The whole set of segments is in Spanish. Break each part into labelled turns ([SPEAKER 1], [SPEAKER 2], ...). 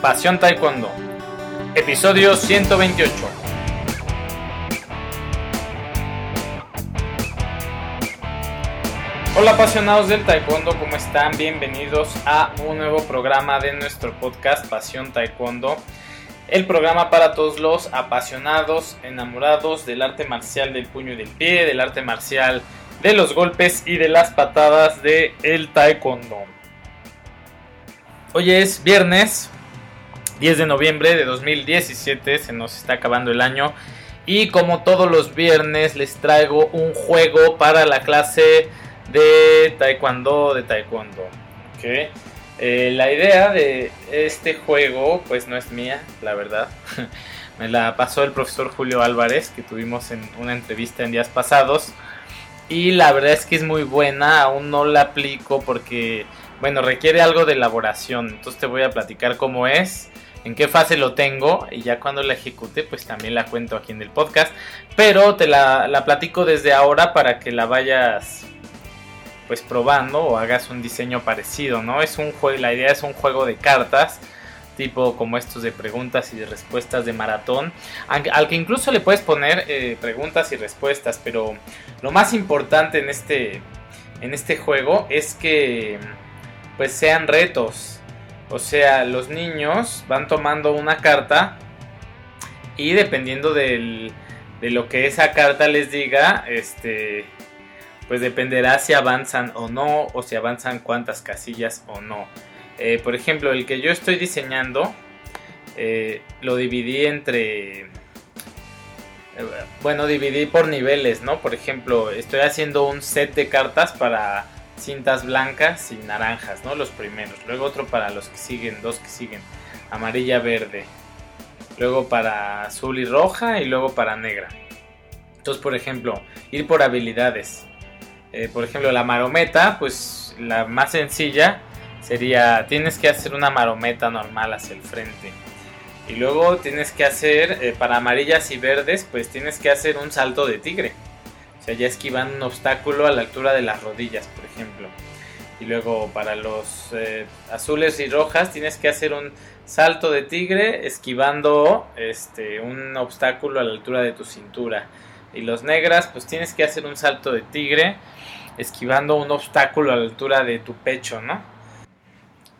[SPEAKER 1] Pasión Taekwondo, episodio 128. Hola apasionados del Taekwondo, ¿cómo están? Bienvenidos a un nuevo programa de nuestro podcast Pasión Taekwondo. El programa para todos los apasionados, enamorados del arte marcial del puño y del pie, del arte marcial de los golpes y de las patadas de Taekwondo. Hoy es viernes 10 de noviembre de 2017, se nos está acabando el año y como todos los viernes les traigo un juego para la clase de taekwondo de taekwondo. Eh, la idea de este juego pues no es mía, la verdad. Me la pasó el profesor Julio Álvarez que tuvimos en una entrevista en días pasados. Y la verdad es que es muy buena, aún no la aplico porque, bueno, requiere algo de elaboración. Entonces te voy a platicar cómo es, en qué fase lo tengo y ya cuando la ejecute pues también la cuento aquí en el podcast. Pero te la, la platico desde ahora para que la vayas pues probando o hagas un diseño parecido, ¿no? Es un juego, la idea es un juego de cartas tipo como estos de preguntas y de respuestas de maratón, al que incluso le puedes poner eh, preguntas y respuestas, pero lo más importante en este, en este juego es que pues sean retos, o sea, los niños van tomando una carta y dependiendo de lo que esa carta les diga, este, pues dependerá si avanzan o no, o si avanzan cuántas casillas o no. Eh, por ejemplo, el que yo estoy diseñando eh, lo dividí entre... Eh, bueno, dividí por niveles, ¿no? Por ejemplo, estoy haciendo un set de cartas para cintas blancas y naranjas, ¿no? Los primeros. Luego otro para los que siguen, dos que siguen. Amarilla, verde. Luego para azul y roja y luego para negra. Entonces, por ejemplo, ir por habilidades. por ejemplo, la marometa, pues la más sencilla sería, tienes que hacer una marometa normal hacia el frente. Y luego tienes que hacer, eh, para amarillas y verdes, pues tienes que hacer un salto de tigre. O sea, ya esquivan un obstáculo a la altura de las rodillas, por ejemplo. Y luego para los eh, azules y rojas tienes que hacer un salto de tigre esquivando este, un obstáculo a la altura de tu cintura. Y los negras, pues tienes que hacer un salto de tigre esquivando un obstáculo a la altura de tu pecho, ¿no?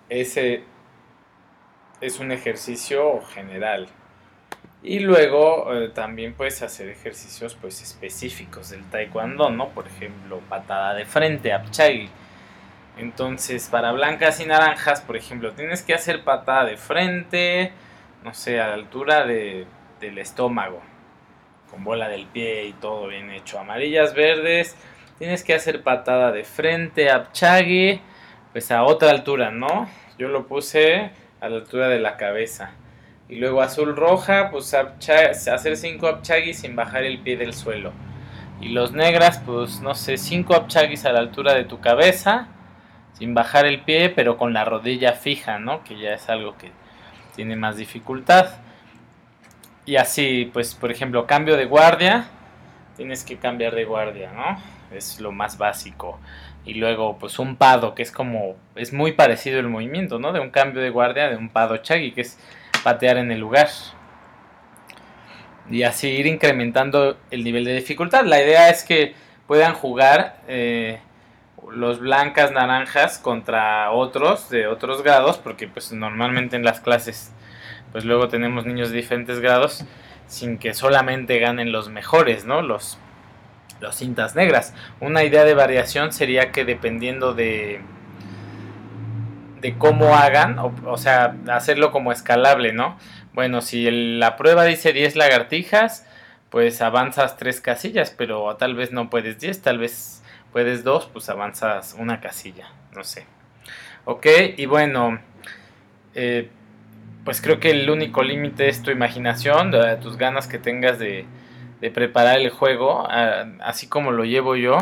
[SPEAKER 1] Ese es un ejercicio general. Y luego eh, también puedes hacer ejercicios pues específicos del taekwondo, ¿no? Por ejemplo, patada de frente, apchagi. Entonces, para blancas y naranjas, por ejemplo, tienes que hacer patada de frente, no sé, a la altura de, del estómago, con bola del pie y todo bien hecho. Amarillas, verdes, tienes que hacer patada de frente, apchagi, pues a otra altura, ¿no? Yo lo puse a la altura de la cabeza. Y luego azul roja, pues hacer 5 apchagis sin bajar el pie del suelo. Y los negras, pues no sé, 5 apchagis a la altura de tu cabeza, sin bajar el pie, pero con la rodilla fija, ¿no? Que ya es algo que tiene más dificultad. Y así, pues por ejemplo, cambio de guardia, tienes que cambiar de guardia, ¿no? Es lo más básico y luego pues un pado que es como es muy parecido el movimiento, ¿no? De un cambio de guardia de un pado chagi que es patear en el lugar. Y así ir incrementando el nivel de dificultad. La idea es que puedan jugar eh, los blancas naranjas contra otros de otros grados, porque pues normalmente en las clases pues luego tenemos niños de diferentes grados sin que solamente ganen los mejores, ¿no? Los las cintas negras. Una idea de variación sería que dependiendo de de cómo hagan, o, sea, hacerlo como escalable, ¿no? Bueno, si la prueba dice 10 lagartijas, pues avanzas 3 casillas, pero tal vez no puedes 10, tal vez puedes 2, pues avanzas una casilla, no sé. Ok, y bueno, eh, pues creo que el único límite es tu imaginación, tus ganas que tengas de, de preparar el juego, así como lo llevo yo.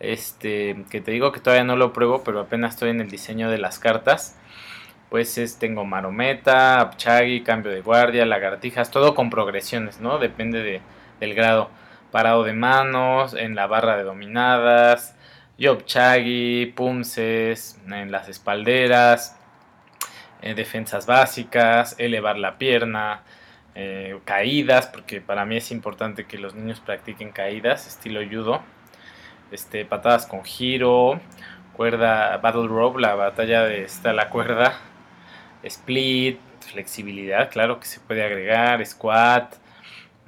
[SPEAKER 1] Este, que te digo que todavía no lo pruebo, pero apenas estoy en el diseño de las cartas. Pues es, tengo marometa, apchagi, cambio de guardia, lagartijas, todo con progresiones, ¿no? Depende de, del grado. Parado de manos, en la barra de dominadas, yopchagi, pumses, en las espalderas, eh, defensas básicas, elevar la pierna, eh, caídas, porque para mí es importante que los niños practiquen caídas, estilo judo, este, patadas con giro, cuerda, battle rope, la batalla de esta la cuerda, split, flexibilidad, claro que se puede agregar, squat,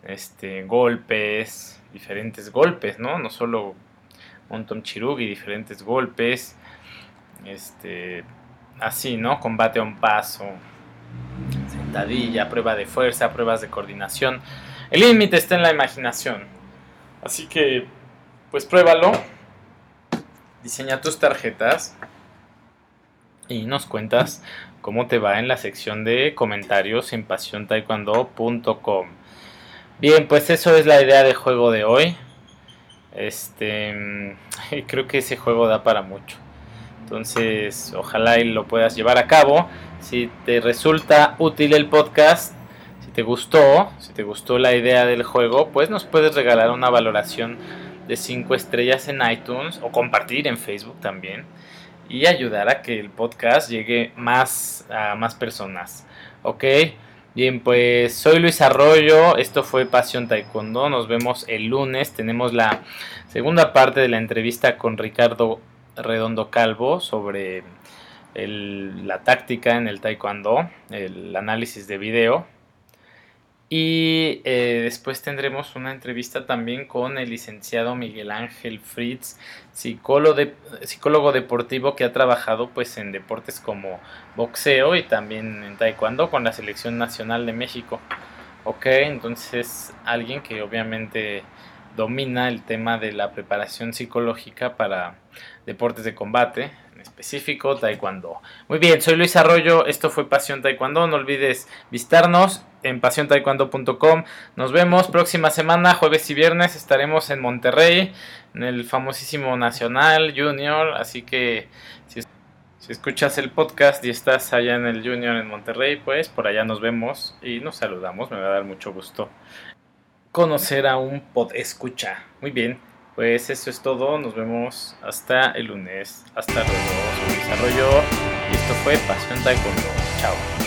[SPEAKER 1] este, golpes, diferentes golpes, ¿no? No solo montón chirugi, diferentes golpes, este, así, ¿no? Combate a un paso, sentadilla, prueba de fuerza, pruebas de coordinación. El límite está en la imaginación. Así que, pues pruébalo. Diseña tus tarjetas y nos cuentas cómo te va en la sección de comentarios en pasiontaekwondo.com. Bien, pues eso es la idea de juego de hoy. Este, creo que ese juego da para mucho. Entonces, ojalá y lo puedas llevar a cabo. Si te resulta útil el podcast, si te gustó, si te gustó la idea del juego, pues nos puedes regalar una valoración de 5 estrellas en iTunes o compartir en Facebook también y ayudar a que el podcast llegue más a más personas. ¿Ok? Bien, pues soy Luis Arroyo, esto fue Pasión Taekwondo, nos vemos el lunes, tenemos la segunda parte de la entrevista con Ricardo Redondo Calvo sobre la táctica en el taekwondo, el análisis de video. Y eh, después tendremos una entrevista también con el licenciado Miguel Ángel Fritz, psicólogo, de, psicólogo deportivo que ha trabajado pues en deportes como boxeo y también en taekwondo con la selección nacional de México. Ok, entonces alguien que obviamente domina el tema de la preparación psicológica para deportes de combate, en específico taekwondo. Muy bien, soy Luis Arroyo, esto fue Pasión Taekwondo, no olvides visitarnos en pasiontaekwondo.com. Nos vemos próxima semana, jueves y viernes, estaremos en Monterrey, en el famosísimo Nacional Junior, así que si, si escuchas el podcast y estás allá en el Junior en Monterrey, pues por allá nos vemos y nos saludamos, me va a dar mucho gusto conocer a un pod escucha. Muy bien, pues eso es todo. Nos vemos hasta el lunes. Hasta luego. Soy Desarrollo y esto fue Pasión Taekwondo. Chao.